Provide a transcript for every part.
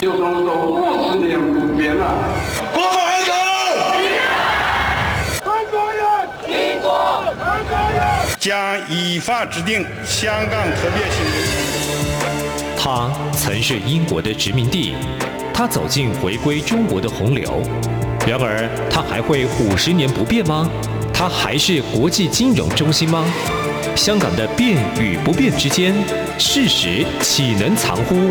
就这么说五十年不变了。国安党，韩国人，民国，韩国人将依法制定香港特别行政区。他曾是英国的殖民地，他走进回归中国的洪流。然而，他还会五十年不变吗？他还是国际金融中心吗？香港的变与不变之间，事实岂能藏乎？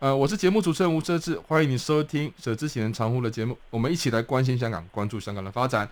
呃，我是节目主持人吴瑟智，欢迎你收听《舍之岂能藏乎》的节目，我们一起来关心香港，关注香港的发展。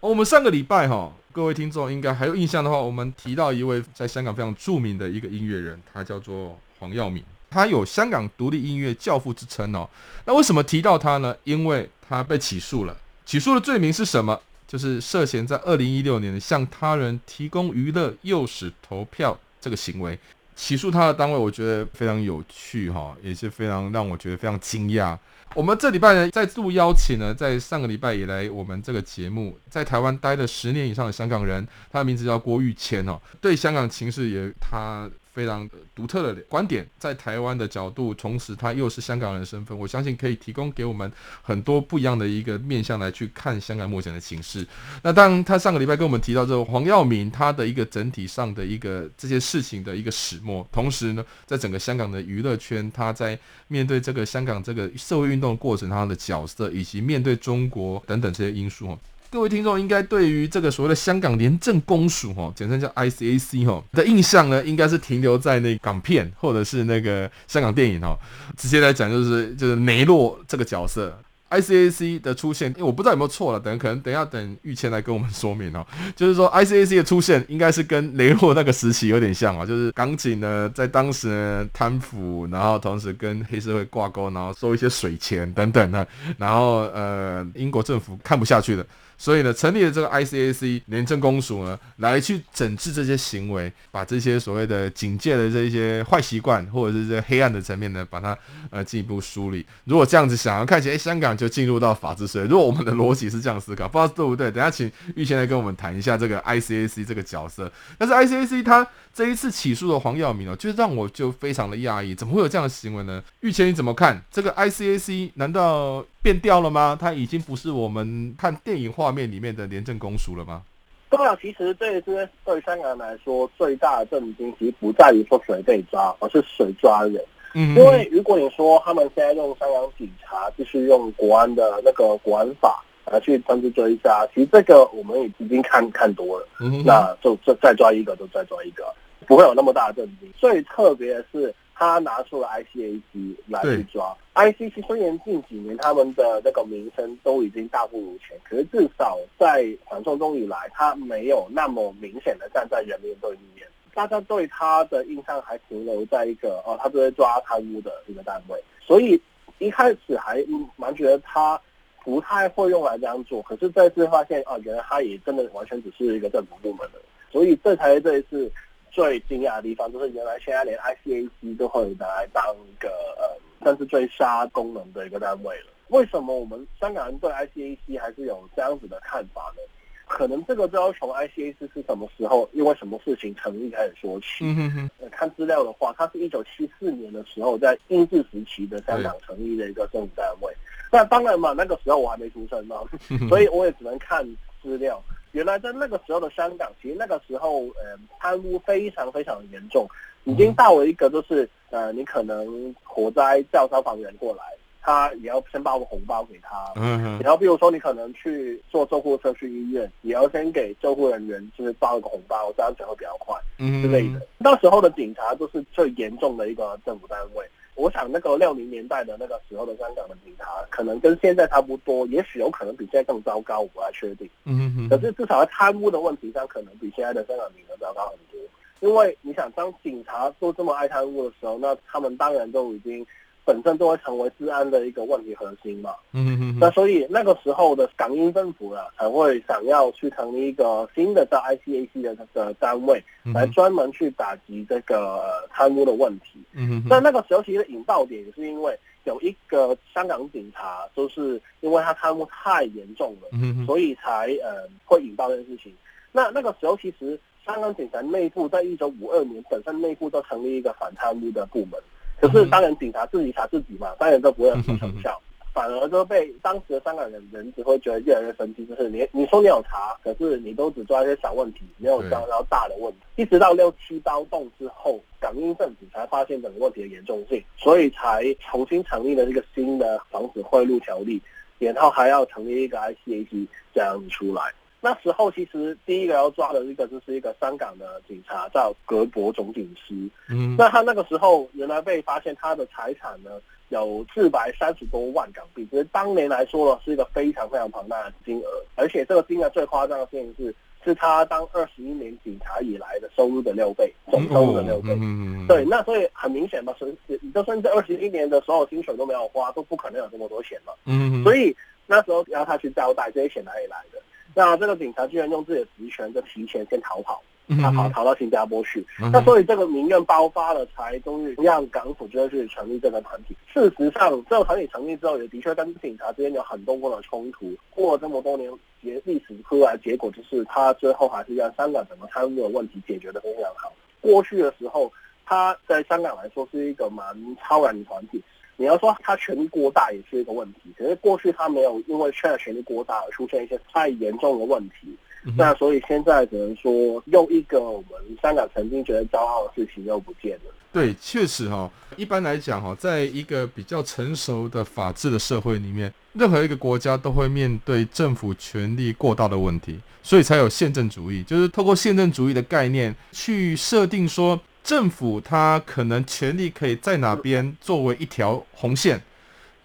哦、我们上个礼拜哈、各位听众应该还有印象的话，我们提到一位在香港非常著名的一个音乐人，他叫做黄耀明，他有香港独立音乐教父之称哦。那为什么提到他呢？因为他被起诉了，起诉的罪名是什么？就是涉嫌在二零一六年向他人提供娱乐，诱使投票。这个行为起诉他的单位，我觉得非常有趣哈，也是非常让我觉得非常惊讶。我们这礼拜呢再度邀请呢，在上个礼拜以来我们这个节目在台湾待了十年以上的香港人，他的名字叫郭玉谦哦，对香港情势也他。非常独特的观点，在台湾的角度，同时他又是香港人的身份，我相信可以提供给我们很多不一样的一个面向来去看香港目前的形势。那当，他上个礼拜跟我们提到这个黄耀明他的一个整体上的一个这些事情的一个始末，同时呢，在整个香港的娱乐圈，他在面对这个香港这个社会运动的过程他的角色，以及面对中国等等这些因素。各位听众应该对于这个所谓的香港廉政公署哈，简称叫 ICAC 哈的印象呢，应该是停留在那港片或者是那个香港电影哈。直接来讲就是就是雷洛这个角色，ICAC 的出现，因为我不知道有没有错了，等可能等一下等玉谦来跟我们说明哦。就是说 ICAC 的出现应该是跟雷洛那个时期有点像啊，就是港警呢在当时呢贪腐，然后同时跟黑社会挂钩，然后收一些水钱等等的，然后呃英国政府看不下去了。所以呢，成立了这个 ICAC 廉政公署呢，来去整治这些行为，把这些所谓的警戒的这些坏习惯，或者是这黑暗的层面呢，把它呃进一步梳理。如果这样子想要看起来，香港就进入到法治社会。如果我们的逻辑是这样思考，不知道对不对？等下请玉谦来跟我们谈一下这个 ICAC 这个角色。但是 ICAC 它这一次起诉的黄耀明哦，就让我就非常的讶异，怎么会有这样的行为呢？玉谦你怎么看这个 ICAC？难道变调了吗？它已经不是我们看电影画面里面的廉政公署了吗？对啊，其实这一次对香港人来说最大的震惊，其实不在于说谁被抓，而是谁抓人。嗯，因为如果你说他们现在用香港警察，就是用国安的那个国安法。来去专注追杀，其实这个我们已经看看多了，嗯、那就再再抓一个，就再抓一个，不会有那么大的震惊。最特别的是，他拿出了 ICAC 来去抓 ICAC，虽然近几年他们的那个名声都已经大不如前，可是至少在反送中以来，他没有那么明显的站在人民对立面。大家对他的印象还停留在一个哦，他是在抓贪污的一个单位，所以一开始还蛮觉得他。不太会用来这样做，可是这次发现啊，原来他也真的完全只是一个政府部门的，所以这才是这一次最惊讶的地方，就是原来现在连 ICAC 都会拿来当一个呃，算是追杀功能的一个单位了。为什么我们香港人对 ICAC 还是有这样子的看法呢？可能这个都要从 ICAC 是什么时候，因为什么事情成立开始说起。嗯哼哼。看资料的话，它是一九七四年的时候在英治时期的香港成立的一个政府单位。那当然嘛，那个时候我还没出生嘛，所以我也只能看资料。原来在那个时候的香港，其实那个时候，呃，贪污非常非常的严重，已经到了一个就是，呃，你可能火灾叫消防员过来，他也要先包个红包给他。嗯，然后比如说你可能去坐救护车去医院，也要先给救护人员就是包一个红包，这样子会比较快，嗯，之类的。那时候的警察就是最严重的一个政府单位。我想那个六零年代的那个时候的香港的警察，可能跟现在差不多，也许有可能比现在更糟糕，我不太确定。嗯嗯。可是至少在贪污的问题上，可能比现在的香港警察糟糕很多。因为你想，当警察都这么爱贪污的时候，那他们当然都已经本身都会成为治安的一个问题核心嘛。嗯嗯。那所以那个时候的港英政府呢，才会想要去成立一个新的叫 ICAC 的的单位，来专门去打击这个贪污的问题。嗯，那那个时候其实引爆点也是因为有一个香港警察，就是因为他贪污太严重了，嗯，所以才呃会引爆这件事情。那那个时候其实香港警察内部在一九五二年本身内部就成立一个反贪污的部门。可是当然，警察自己查自己嘛，当然都不会有什么成效，反而都被当时的香港人人只会觉得越来越生气，就是你你说你有查，可是你都只抓一些小问题，没有抓到大的问题。一直到六七刀动之后，港英政府才发现整个问题的严重性，所以才重新成立了这个新的防止贿赂条例，然后还要成立一个 ICAC 这样子出来。那时候其实第一个要抓的一个就是一个香港的警察叫格博总警司，嗯，那他那个时候原来被发现他的财产呢有四百三十多万港币，其实当年来说呢是一个非常非常庞大的金额，而且这个金额最夸张的事情是是他当二十一年警察以来的收入的六倍，总收入的六倍，嗯，对，那所以很明显嘛，是你就算这二十一年的所有薪水都没有花，都不可能有这么多钱嘛，嗯，所以那时候要他去交代这些钱哪里来的。那这个警察居然用自己的职权，就提前先逃跑，他跑逃到新加坡去。那所以这个民怨爆发了，才终于让港府就去成立这个团体。事实上，这个团体成立之后，也的确跟警察之间有很多过的冲突。过了这么多年，结历史出来，结果就是他最后还是让香港整个贪污的问题解决的非常好。过去的时候，他在香港来说是一个蛮超然的团体。你要说他权力过大也是一个问题，可是过去他没有因为现在权力过大而出现一些太严重的问题，嗯、那所以现在只能说又一个我们香港曾经觉得骄傲的事情又不见了。对，确实哈、哦，一般来讲哈，在一个比较成熟的法治的社会里面，任何一个国家都会面对政府权力过大的问题，所以才有宪政主义，就是透过宪政主义的概念去设定说。政府它可能权力可以在哪边作为一条红线，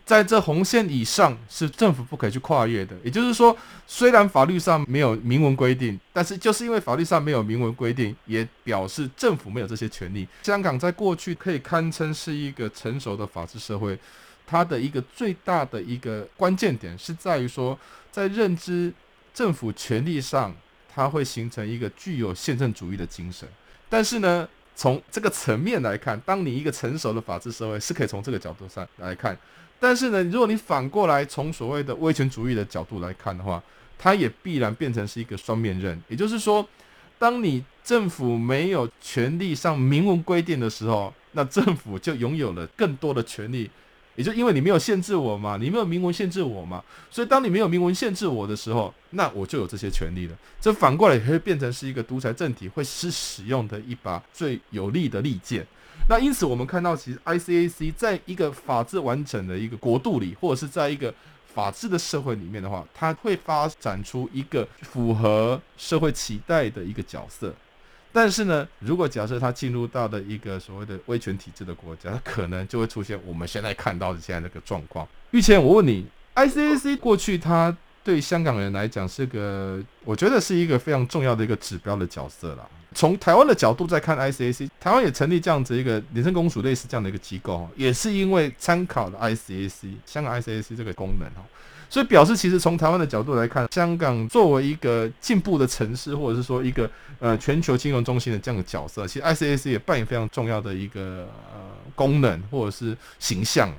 在这红线以上是政府不可以去跨越的。也就是说，虽然法律上没有明文规定，但是就是因为法律上没有明文规定，也表示政府没有这些权利。香港在过去可以堪称是一个成熟的法治社会，它的一个最大的一个关键点是在于说，在认知政府权力上，它会形成一个具有宪政主义的精神。但是呢，从这个层面来看，当你一个成熟的法治社会是可以从这个角度上来看，但是呢，如果你反过来从所谓的威权主义的角度来看的话，它也必然变成是一个双面刃。也就是说，当你政府没有权利上明文规定的时候，那政府就拥有了更多的权利。也就因为你没有限制我嘛，你没有明文限制我嘛，所以当你没有明文限制我的时候，那我就有这些权利了。这反过来也会变成是一个独裁政体会是使用的一把最有力的利剑。那因此我们看到，其实 ICAC 在一个法治完整的一个国度里，或者是在一个法治的社会里面的话，它会发展出一个符合社会期待的一个角色。但是呢，如果假设他进入到的一个所谓的威权体制的国家，他可能就会出现我们现在看到的现在这个状况。玉倩，我问你，ICAC 过去它对香港人来讲是个，我觉得是一个非常重要的一个指标的角色啦。从台湾的角度再看 ICAC，台湾也成立这样子一个廉政公署类似这样的一个机构，也是因为参考了 ICAC 香港 ICAC 这个功能哈。所以表示，其实从台湾的角度来看，香港作为一个进步的城市，或者是说一个呃全球金融中心的这样的角色，其实 ICAC 也扮演非常重要的一个呃功能或者是形象啊。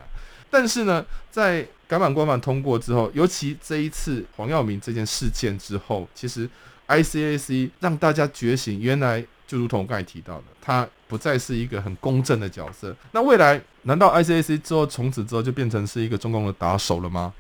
但是呢，在港版官法通过之后，尤其这一次黄耀明这件事件之后，其实 ICAC 让大家觉醒，原来就如同我刚才提到的，它不再是一个很公正的角色。那未来难道 ICAC 之后从此之后就变成是一个中共的打手了吗？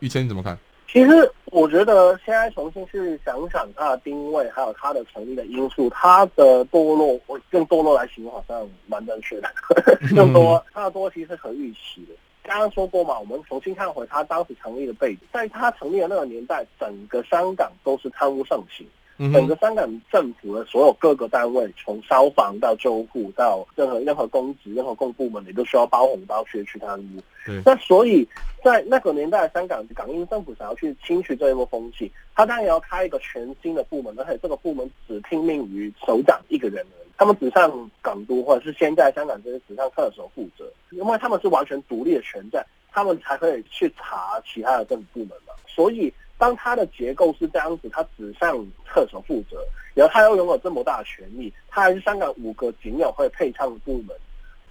玉谦，你怎么看？其实我觉得现在重新去想想它的定位，还有它的成立的因素，它的堕落，我用堕落来形容好像蛮正确的。更多它的多其实是可预期的。刚刚说过嘛，我们重新看回它当时成立的背景，在它成立的那个年代，整个香港都是贪污盛行。整个香港政府的所有各个单位，从消防到救护到任何任何公职、任何公部门，你都需要包红包去去贪污。那所以在那个年代，香港港英政府想要去清除这一波风气，他当然也要开一个全新的部门，而且这个部门只听命于首长一个人而已。他们只上港督或者是现在香港这些只上特首负责，因为他们是完全独立的权在，他们才可以去查其他的政府部门嘛。所以当它的结构是这样子，它只向特首负责，然后它又拥有这么大的权力，它还是香港五个仅有会配唱的部门，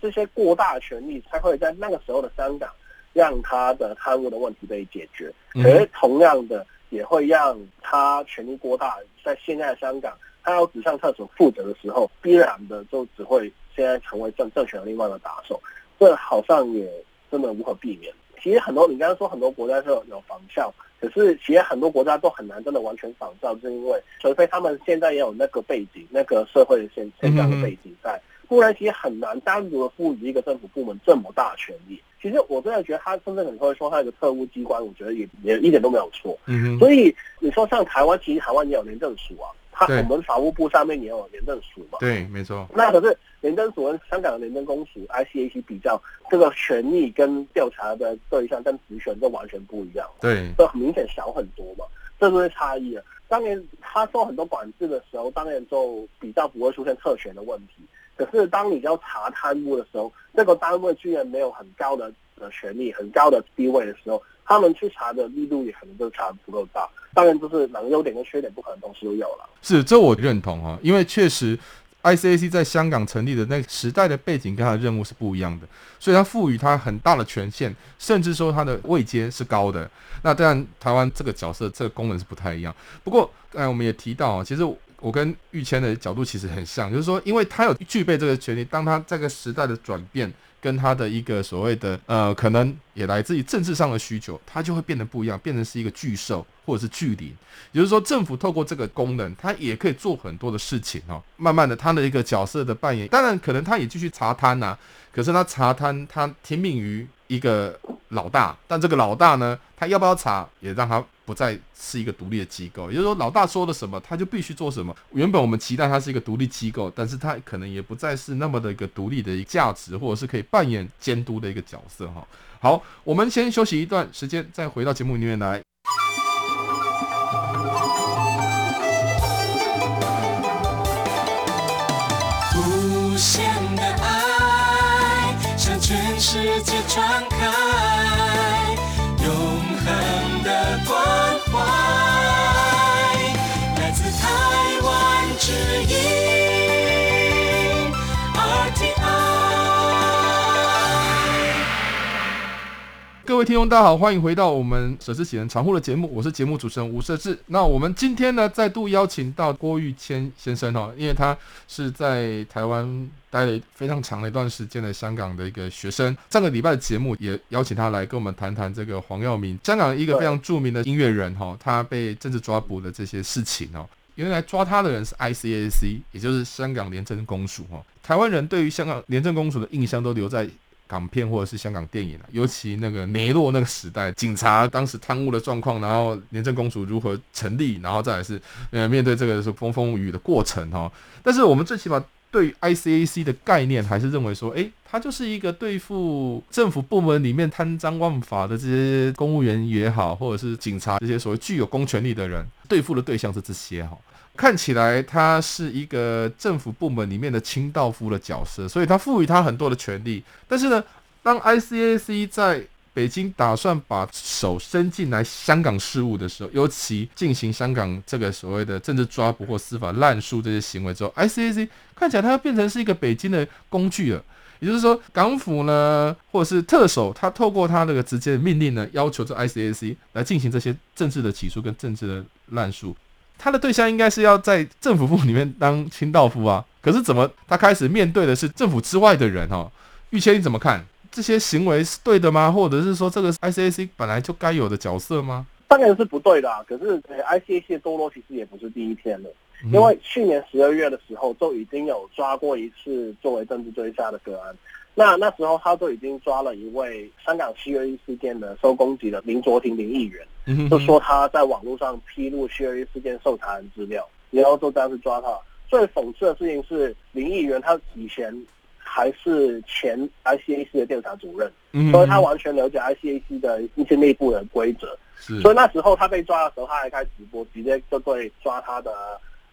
这些过大的权力才会在那个时候的香港让他的贪污的问题被解决，而同样的也会让他权力过大，在现在的香港。他要只向特首负责的时候，必然的就只会现在成为政政权的另外一个打手，这好像也真的无可避免。其实很多你刚刚说很多国家是有有仿效，可是其实很多国家都很难真的完全仿照，是因为除非他们现在也有那个背景、那个社会的现现象的背景在，不然其实很难单独的赋予一个政府部门这么大的权利。其实我真的觉得他甚至可能会说他一个特务机关，我觉得也也一点都没有错。嗯，所以你说像台湾，其实台湾也有廉政署啊。他我们法务部上面也有廉政署嘛？对，没错。那可是廉政署跟香港的廉政公署 ICAC 比较，这个权力跟调查的对象跟职权就完全不一样。对，这很明显小很多嘛，这就是差异了。当年他受很多管制的时候，当然就比较不会出现特权的问题。可是当你要查贪污的时候，这个单位居然没有很高的的权力、很高的地位的时候，他们去查的力度也可能就查不够大。当然，就是两个优点跟缺点不可能同时都有了。是，这我认同哈，因为确实，ICAC 在香港成立的那个时代的背景跟他的任务是不一样的，所以他赋予他很大的权限，甚至说他的位阶是高的。那当然，台湾这个角色这个功能是不太一样。不过，刚才我们也提到啊，其实我跟玉谦的角度其实很像，就是说，因为他有具备这个权利，当他这个时代的转变。跟他的一个所谓的呃，可能也来自于政治上的需求，他就会变得不一样，变成是一个巨兽或者是巨灵。也就是说，政府透过这个功能，他也可以做很多的事情哦。慢慢的，他的一个角色的扮演，当然可能他也继续查贪呐、可是他查贪，他听命于一个老大，但这个老大呢，他要不要查，也让他。不再是一个独立的机构，也就是说，老大说了什么，他就必须做什么。原本我们期待它是一个独立机构，但是它可能也不再是那么的一个独立的一个价值，或者是可以扮演监督的一个角色哈。好，我们先休息一段时间，再回到节目里面来。各位听众，大家好，欢迎回到我们《舍之启人常护》的节目，我是节目主持人吴舍志。那我们今天呢，再度邀请到郭玉谦先生哈，因为他是在台湾待了非常长的一段时间的香港的一个学生。上个礼拜的节目也邀请他来跟我们谈谈这个黄耀明，香港一个非常著名的音乐人哈，他被政治抓捕的这些事情哦。原来抓他的人是 ICAC，也就是香港廉政公署哈。台湾人对于香港廉政公署的印象都留在。港片或者是香港电影，尤其那个梅洛那个时代，警察当时贪污的状况，然后廉政公署如何成立，然后再来是呃面对这个是风风雨雨的过程哈。但是我们最起码对 ICAC 的概念还是认为说，诶，它就是一个对付政府部门里面贪赃枉法的这些公务员也好，或者是警察这些所谓具有公权力的人，对付的对象是这些哈。看起来他是一个政府部门里面的清道夫的角色，所以他赋予他很多的权利。但是呢，当 ICAC 在北京打算把手伸进来香港事务的时候，尤其进行香港这个所谓的政治抓捕或司法滥诉这些行为之后，ICAC 看起来它要变成是一个北京的工具了。也就是说，港府呢，或者是特首，他透过他那个直接的命令呢，要求这 ICAC 来进行这些政治的起诉跟政治的滥诉。他的对象应该是要在政府部里面当清道夫啊，可是怎么他开始面对的是政府之外的人哈、哦？玉谦你怎么看这些行为是对的吗？或者是说这个 ICAC 本来就该有的角色吗？当然是不对的、啊。可是 ICAC 的堕落其实也不是第一天了，嗯、因为去年十二月的时候就已经有抓过一次作为政治追杀的个案。那那时候他就已经抓了一位香港七二一事件的收公给的林卓廷林议员，就说他在网络上披露七二一事件受查人资料，然后就这样子抓他。最讽刺的事情是林议员他以前还是前 ICAC 的调查主任，所以他完全了解 ICAC 的一些内部的规则。所以那时候他被抓的时候，他还开直播，直接就对抓他的。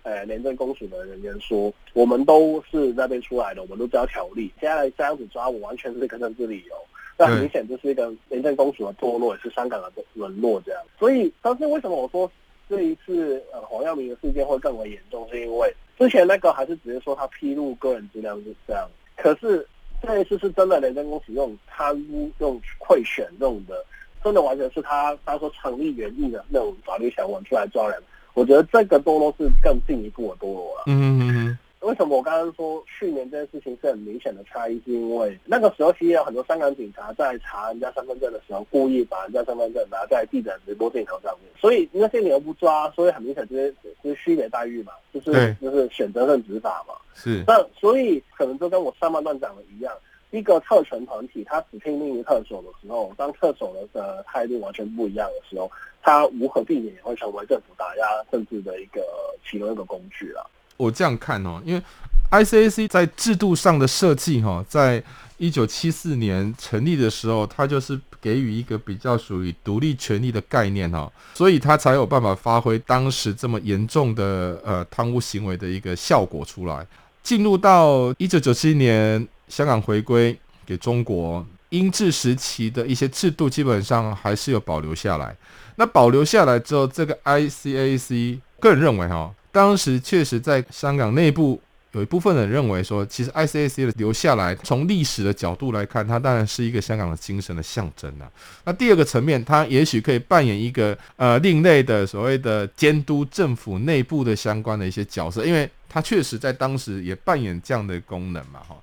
呃廉政公署的人员说，我们都是那边出来的，我们都知道条例，现在这样子抓我，完全是个政治理由。那很明显就是一个廉政公署的堕落，也是香港的沦落这样。所以当时为什么我说这一次呃黄耀明的事件会更为严重，是因为之前那个还是只是说他披露个人资料是这样，可是这一次是真的廉政公署用贪污、用贿选这种的，真的完全是他他说成立原意的那种法律条文出来抓人。我觉得这个堕落是更进一步的堕落了。嗯嗯嗯。为什么我刚刚说去年这件事情是很明显的差异？是因为那个时候其实有很多香港警察在查人家身份证的时候，故意把人家身份证拿在记者直播镜头上面，所以那些你又不抓，所以很明显就是就是区别待遇嘛，就是就是选择性执法嘛。是。那所以可能就跟我上半段讲的一样，一个特权团体他只听命于特首的时候，当特首的态度完全不一样的时候，它无可避免也会成为政府打压政治的一个其中一个工具了。我这样看哦，因为 ICAC 在制度上的设计哈，在一九七四年成立的时候，它就是给予一个比较属于独立权力的概念哈，所以它才有办法发挥当时这么严重的呃贪污行为的一个效果出来。进入到一九九七年香港回归给中国，英治时期的一些制度基本上还是有保留下来。那保留下来之后，这个 ICAC 个人认为哈。当时确实在香港内部有一部分人认为说，其实 ICAC 的留下来，从历史的角度来看，它当然是一个香港的精神的象征啊。那第二个层面，它也许可以扮演一个呃另类的所谓的监督政府内部的相关的一些角色，因为它确实在当时也扮演这样的功能嘛，哈。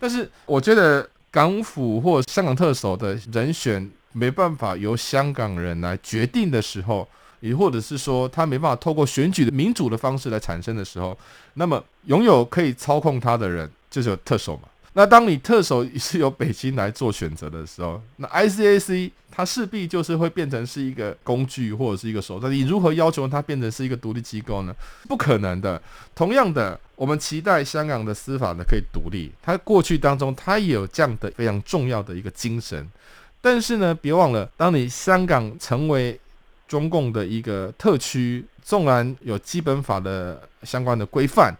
但是我觉得港府或香港特首的人选没办法由香港人来决定的时候。也或者是说，他没办法透过选举的民主的方式来产生的时候，那么拥有可以操控他的人就是有特首嘛。那当你特首是由北京来做选择的时候，那 ICAC 它势必就是会变成是一个工具或者是一个手段。你如何要求它变成是一个独立机构呢？不可能的。同样的，我们期待香港的司法呢可以独立，它过去当中它也有这样的非常重要的一个精神。但是呢，别忘了，当你香港成为中共的一个特区，纵然有基本法的相关的规范，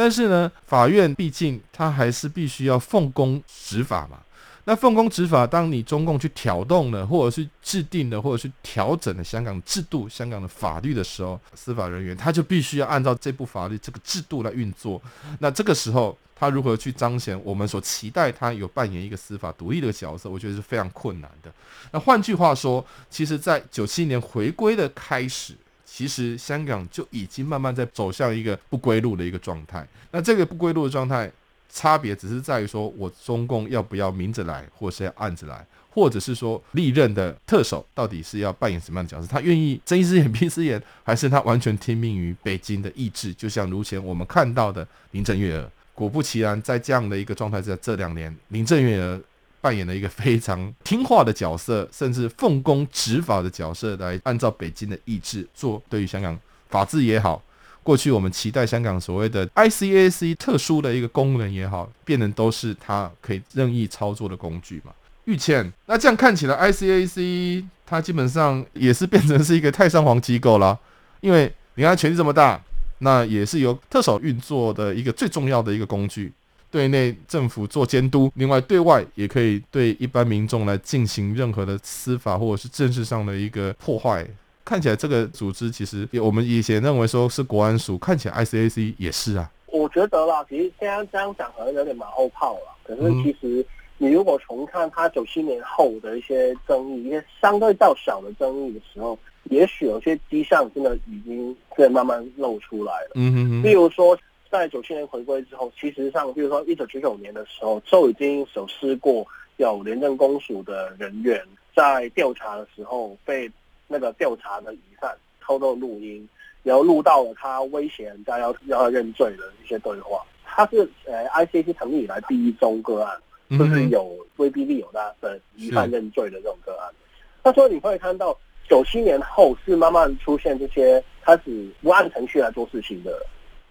但是呢，法院毕竟它还是必须要奉公执法嘛。那奉公执法，当你中共去挑动了，或者是制定了，或者是调整了香港制度、香港的法律的时候，司法人员他就必须要按照这部法律、这个制度来运作。那这个时候，他如何去彰显我们所期待他有扮演一个司法独立的角色？我觉得是非常困难的。那换句话说，其实，在九七年回归的开始，其实香港就已经慢慢在走向一个不归路的一个状态。那这个不归路的状态，差别只是在于说我中共要不要明着来，或是要暗着来，或者是说历任的特首到底是要扮演什么样的角色？他愿意睁一只眼闭一只眼，还是他完全听命于北京的意志？就像如前我们看到的林郑月娥。果不其然，在这样的一个状态下，这两年林郑月娥扮演了一个非常听话的角色，甚至奉公执法的角色，来按照北京的意志做。对于香港法治也好，过去我们期待香港所谓的 ICAC 特殊的一个功能也好，变成都是它可以任意操作的工具嘛。玉倩，那这样看起来，ICAC 它基本上也是变成是一个太上皇机构了，因为你看权力这么大。那也是由特首运作的一个最重要的一个工具，对内政府做监督，另外对外也可以对一般民众来进行任何的司法或者是政治上的一个破坏。看起来这个组织其实我们以前认为说是国安署，看起来 ICAC 也是啊。我觉得啦，其实现在这样讲好像有点马后炮了。可是其实你如果重看他九七年后的一些争议，一些相对较小的争议的时候。也许有些迹象真的已经在慢慢露出来了。嗯嗯嗯。例如说，在九七年回归之后，其实上，比如说一九九九年的时候，就已经手撕过有廉政公署的人员在调查的时候被那个调查的疑犯偷偷录音，然后录到了他威胁人家要要他认罪的一些对话。他是呃 ICAC 成立以来第一宗个案，就是有威逼利诱他的疑犯认罪的这种个案。那所以你会看到。九七年后是慢慢出现这些开始不按程序来做事情的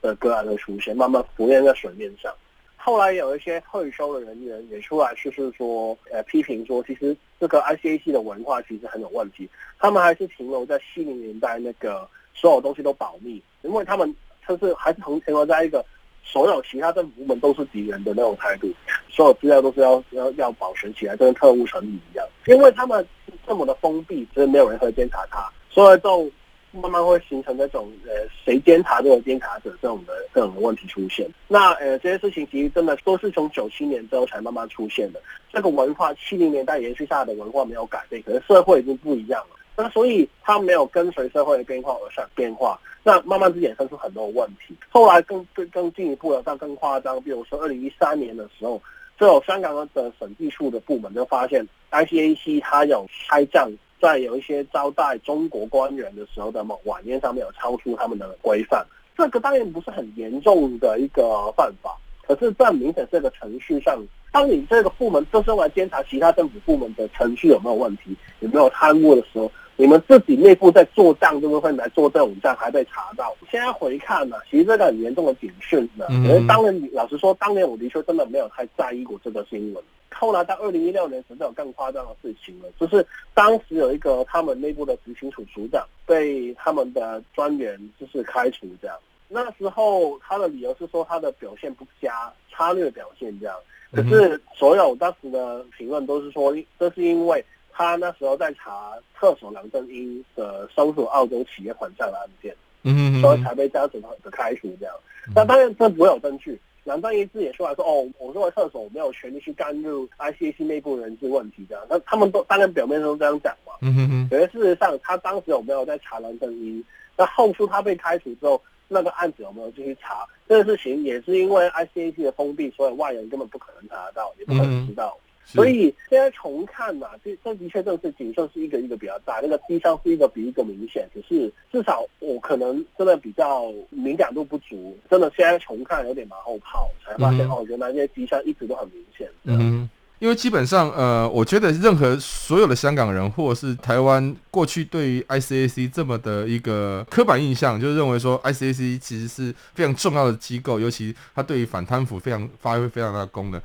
的个案的出现，慢慢浮现在水面上。后来有一些退休的人员也出来，就是说，呃，批评说，其实这个 ICAC 的文化其实很有问题。他们还是停留在七零年代那个所有东西都保密，因为他们就是还是停停留在一个所有其他政府部门都是敌人的那种态度，所有资料都是要要要保存起来，就跟特务成立一样。因为他们这么的封闭，所以没有人会监察他，所以就。慢慢会形成这种呃，谁监察这个监察者这种的这种的问题出现。那呃，这些事情其实真的都是从九七年之后才慢慢出现的。这个文化七零年代延续下来的文化没有改变，可是社会已经不一样了。那所以它没有跟随社会的变化而产变化，那慢慢就衍生出很多问题。后来更更更进一步的，但更夸张，比如说二零一三年的时候，就有香港的审计处的部门就发现 ICAC 它有开账。在有一些招待中国官员的时候的某晚宴上面有超出他们的规范，这个当然不是很严重的一个犯法，可是这明显这个程序上，当你这个部门都是用来监察其他政府部门的程序有没有问题，有没有贪污的时候。你们自己内部在做账，就会来做这种账，还被查到。现在回看呢，其实这个很严重的警讯的。因为当年老实说，当年我的确真的没有太在意过这个新闻。后来到二零一六年，实在有更夸张的事情了，就是当时有一个他们内部的执行处处长被他们的专员就是开除这样。那时候他的理由是说他的表现不佳，差劣表现这样。可是所有当时的评论都是说，这是因为。他那时候在查特首梁振英的收受澳洲企业款项的案件，嗯，所以才被这样子的开除这样。那当然这不会有证据，梁振英自己也出来说，哦，我作为特首，我没有权利去干预 ICAC 内部人事问题这样。那他们都当然表面上都这样讲嘛，嗯哼哼。可是事实上，他当时有没有在查梁振英？那后续他被开除之后，那个案子有没有继续查？这个事情也是因为 ICAC 的封闭，所以外人根本不可能查得到，也不可能知道。嗯所以现在重看嘛，这这的确正是景色是一个一个比较大，那个迹象是一个比一个明显。只是至少我可能真的比较敏感度不足，真的现在重看有点马后炮，才发现、嗯、哦，原来那些迹象一直都很明显。嗯，因为基本上呃，我觉得任何所有的香港人或者是台湾过去对于 ICAC 这么的一个刻板印象，就是认为说 ICAC 其实是非常重要的机构，尤其它对于反贪腐非常发挥非常大的功能。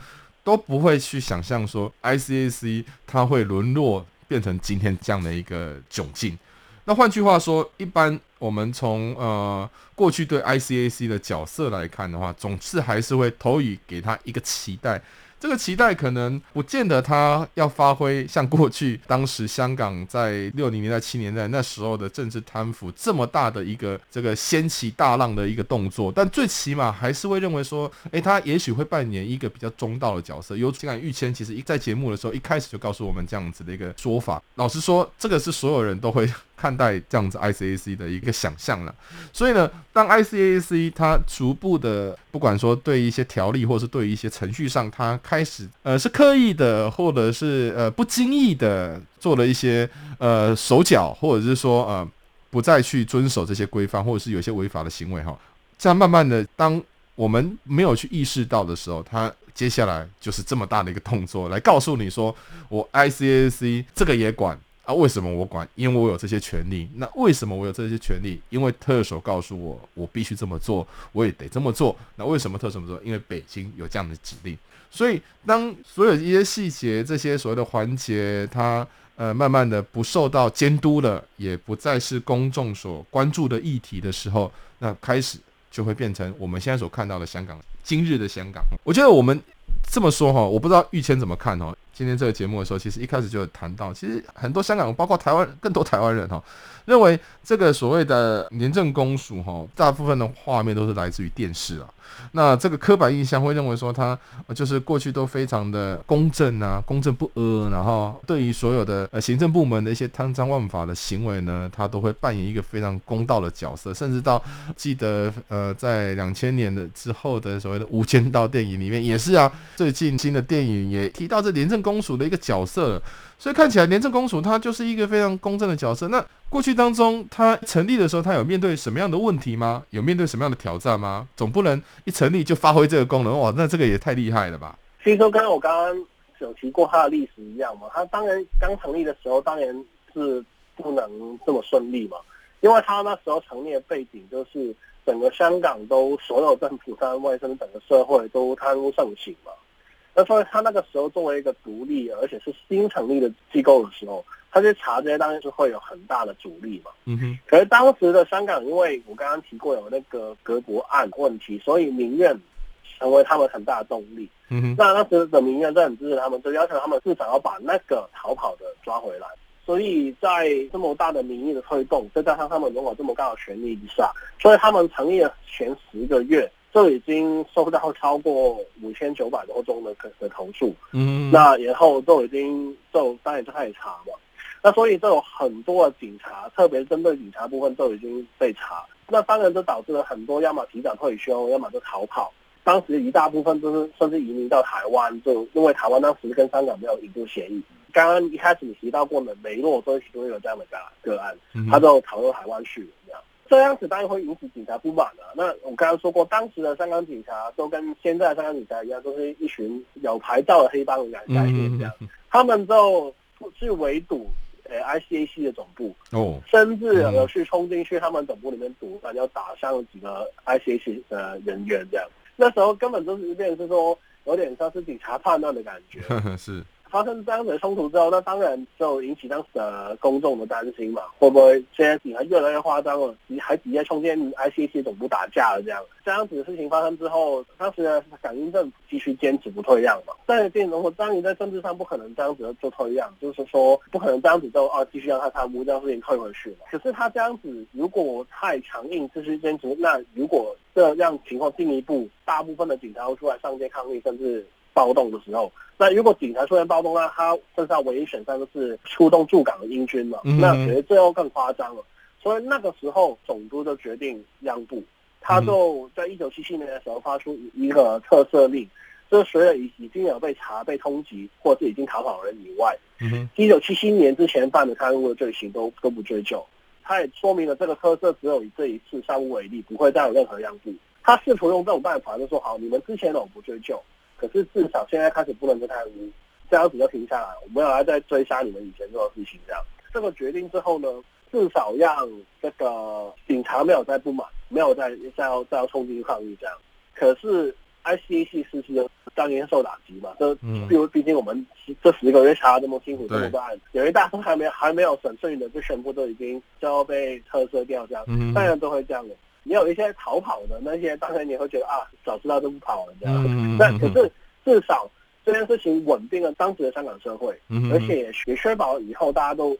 都不会去想象说 ICAC 它会沦落变成今天这样的一个窘境。那换句话说，一般我们从呃过去对 ICAC 的角色来看的话，总是还是会投以给他一个期待。这个期待可能不见得他要发挥像过去当时香港在六零年代、七年代那时候的政治贪腐这么大的一个这个掀起大浪的一个动作，但最起码还是会认为说，诶，他也许会扮演一个比较中道的角色。尤其感玉谦，其实一在节目的时候一开始就告诉我们这样子的一个说法。老实说，这个是所有人都会。看待这样子 ICAC 的一个想象了，所以呢，当 ICAC 它逐步的，不管说对一些条例，或是对一些程序上，它开始呃是刻意的，或者是呃不经意的做了一些呃手脚，或者是说呃不再去遵守这些规范，或者是有些违法的行为哈，这样慢慢的，当我们没有去意识到的时候，它接下来就是这么大的一个动作，来告诉你说，我 ICAC 这个也管。啊，为什么我管？因为我有这些权利。那为什么我有这些权利？因为特首告诉我，我必须这么做，我也得这么做。那为什么特首么做？因为北京有这样的指令。所以，当所有一些细节、这些所谓的环节，它呃慢慢的不受到监督了，也不再是公众所关注的议题的时候，那开始就会变成我们现在所看到的香港，今日的香港。我觉得我们这么说哈，我不知道玉谦怎么看哦。今天这个节目的时候，其实一开始就谈到，其实很多香港，包括台湾更多台湾人哈，认为这个所谓的廉政公署哈，大部分的画面都是来自于电视啊。那这个刻板印象会认为说，他就是过去都非常的公正啊，公正不阿，然后对于所有的呃行政部门的一些贪赃枉法的行为呢，他都会扮演一个非常公道的角色，甚至到记得呃在两千年的之后的所谓的《无间道》电影里面也是啊，最近新的电影也提到这廉政公署的一个角色。所以看起来，廉政公署它就是一个非常公正的角色。那过去当中，它成立的时候，它有面对什么样的问题吗？有面对什么样的挑战吗？总不能一成立就发挥这个功能哇？那这个也太厉害了吧？其实跟我刚刚有提过它的历史一样嘛。它当然刚成立的时候，当然是不能这么顺利嘛，因为它那时候成立的背景就是整个香港都所有政府单位甚至整个社会都贪污盛行嘛。那所以他那个时候作为一个独立而且是新成立的机构的时候，他去查这些当然是会有很大的阻力嘛。嗯哼。可是当时的香港，因为我刚刚提过有那个革国案问题，所以民怨成为他们很大的动力。嗯哼。那当时的民怨都很支持他们，就要求他们至少要把那个逃跑的抓回来。所以在这么大的民意的推动，再加上他们拥有这么高的权力之下，所以他们成立了前十个月。就已经收到超过五千九百多宗的的投诉，嗯，那然后就已经就当然就开始查嘛，那所以就有很多的警察，特别针对警察部分就已经被查，那当然就导致了很多要么提早退休，要么就逃跑，当时一大部分都是甚至移民到台湾，就因为台湾当时跟香港没有引渡协议，刚刚一开始你提到过的梅洛都其中有这样的个个案，他就逃到台湾去。了这样。子当然会引起警察不满啊。那我刚刚说过，当时的香港警察都跟现在的香港警察一样，都是一群有牌照的黑帮的概念这样。他们就去围堵呃 ICAC 的总部哦，甚至有去冲进去他们总部里面堵，然后打伤了几个 ICAC 的人员这样。那时候根本就是变成是说，有点像是警察叛乱的感觉。是。发生这样子的冲突之后，那当然就引起当时的公众的担心嘛，会不会现在警察越来越夸张了，还直接冲进 I C C 总部打架了这样？这样子的事情发生之后，当时的港英政府继续坚持不退让嘛。在变成说，当然在政治上不可能这样子就退让，就是说不可能这样子就啊继续让他贪污，这样事情退回去了。可是他这样子如果太强硬，继续坚持，那如果这样情况进一步，大部分的警察会出来上街抗议，甚至。暴动的时候，那如果警察出现暴动，那他身上唯一选项就是出动驻港的英军嘛。嗯、那觉得最后更夸张了，所以那个时候总督就决定让步，他就在一九七七年的时候发出一个特赦令，就是所有已已经有被查、被通缉或者已经逃跑的人以外，一九七七年之前犯的贪污的罪行都都不追究。他也说明了这个特赦只有以这一次尚武为例，不会再有任何让步。他试图用这种办法就说好，你们之前的我不追究。可是至少现在开始不能再贪污，这样子就停下来，我们要来再追杀你们以前做的事情。这样，这个决定之后呢，至少让这个警察没有再不满，没有再再要再要冲进去抗议这样。可是 ICAC 实际当年受打击嘛，这比如毕竟我们这十个月查这么辛苦这么多案，有一大部分还没还没有审讯的，就全部都已经就要被特赦掉这样，当然都会这样的。也有一些逃跑的那些，当然你会觉得啊，早知道就不跑了这样。嗯、但可是至少这件事情稳定了当时的香港社会，嗯、而且也确保以后大家都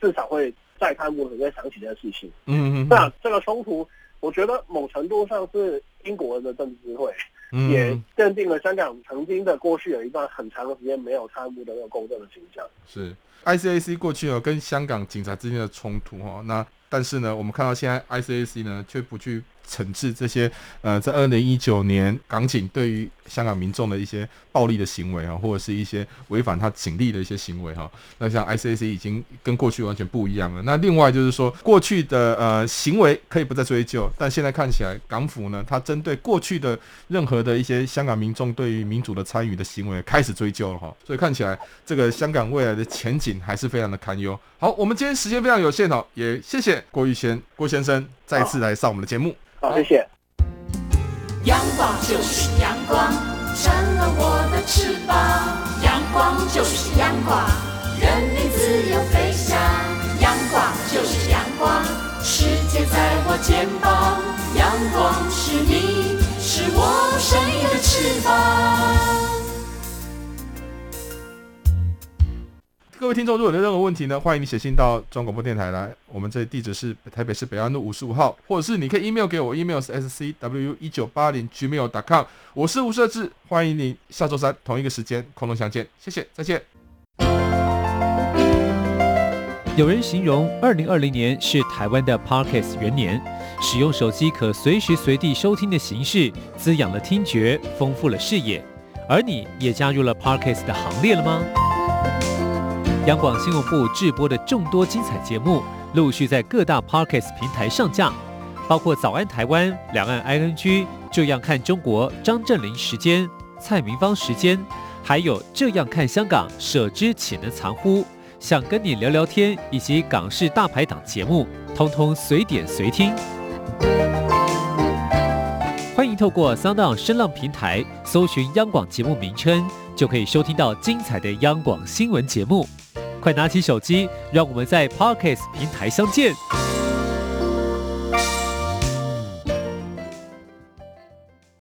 至少会再看不会想起这件事情。嗯嗯，那这个冲突，我觉得某程度上是英国人的政治智慧，嗯、也奠定了香港曾经的过去有一段很长的时间没有贪污的那个公正的形象。是 ICAC 过去有跟香港警察之间的冲突哈，那。但是呢，我们看到现在 ICAC 呢，却不去惩治这些呃，在二零一九年港警对于香港民众的一些暴力的行为啊，或者是一些违反他警力的一些行为哈。那像 ICAC 已经跟过去完全不一样了。那另外就是说，过去的呃行为可以不再追究，但现在看起来，港府呢，他针对过去的任何的一些香港民众对于民主的参与的行为开始追究了哈。所以看起来，这个香港未来的前景还是非常的堪忧。好，我们今天时间非常有限哦，也谢谢郭玉先郭先生再次来上我们的节目。好，谢谢。阳光就是阳光，成了我的翅膀。阳光就是阳光，任你自由飞翔。阳光就是阳光，世界在我肩膀。阳光是你，是我生命的翅膀。各位听众，如果有任何问题呢，欢迎你写信到中广播电台来。我们这地址是台北市北安路五十五号，或者是你可以 email 给我，email 是 scw 一九八零 gmail.com。我是吴设志，欢迎你下周三同一个时间空中相见。谢谢，再见。有人形容二零二零年是台湾的 Parkes 元年，使用手机可随时随地收听的形式，滋养了听觉，丰富了视野。而你也加入了 Parkes 的行列了吗？央广新闻部制播的众多精彩节目，陆续在各大 Podcast 平台上架，包括《早安台湾》、《两岸 ING》、《这样看中国》、张正霖时间、蔡明芳时间，还有《这样看香港》、舍之岂能藏乎？想跟你聊聊天，以及港式大排档节目，通通随点随听。欢迎透过 Sound 声浪平台搜寻央广节目名称，就可以收听到精彩的央广新闻节目，快拿起手机，让我们在 Pocket 平台相见。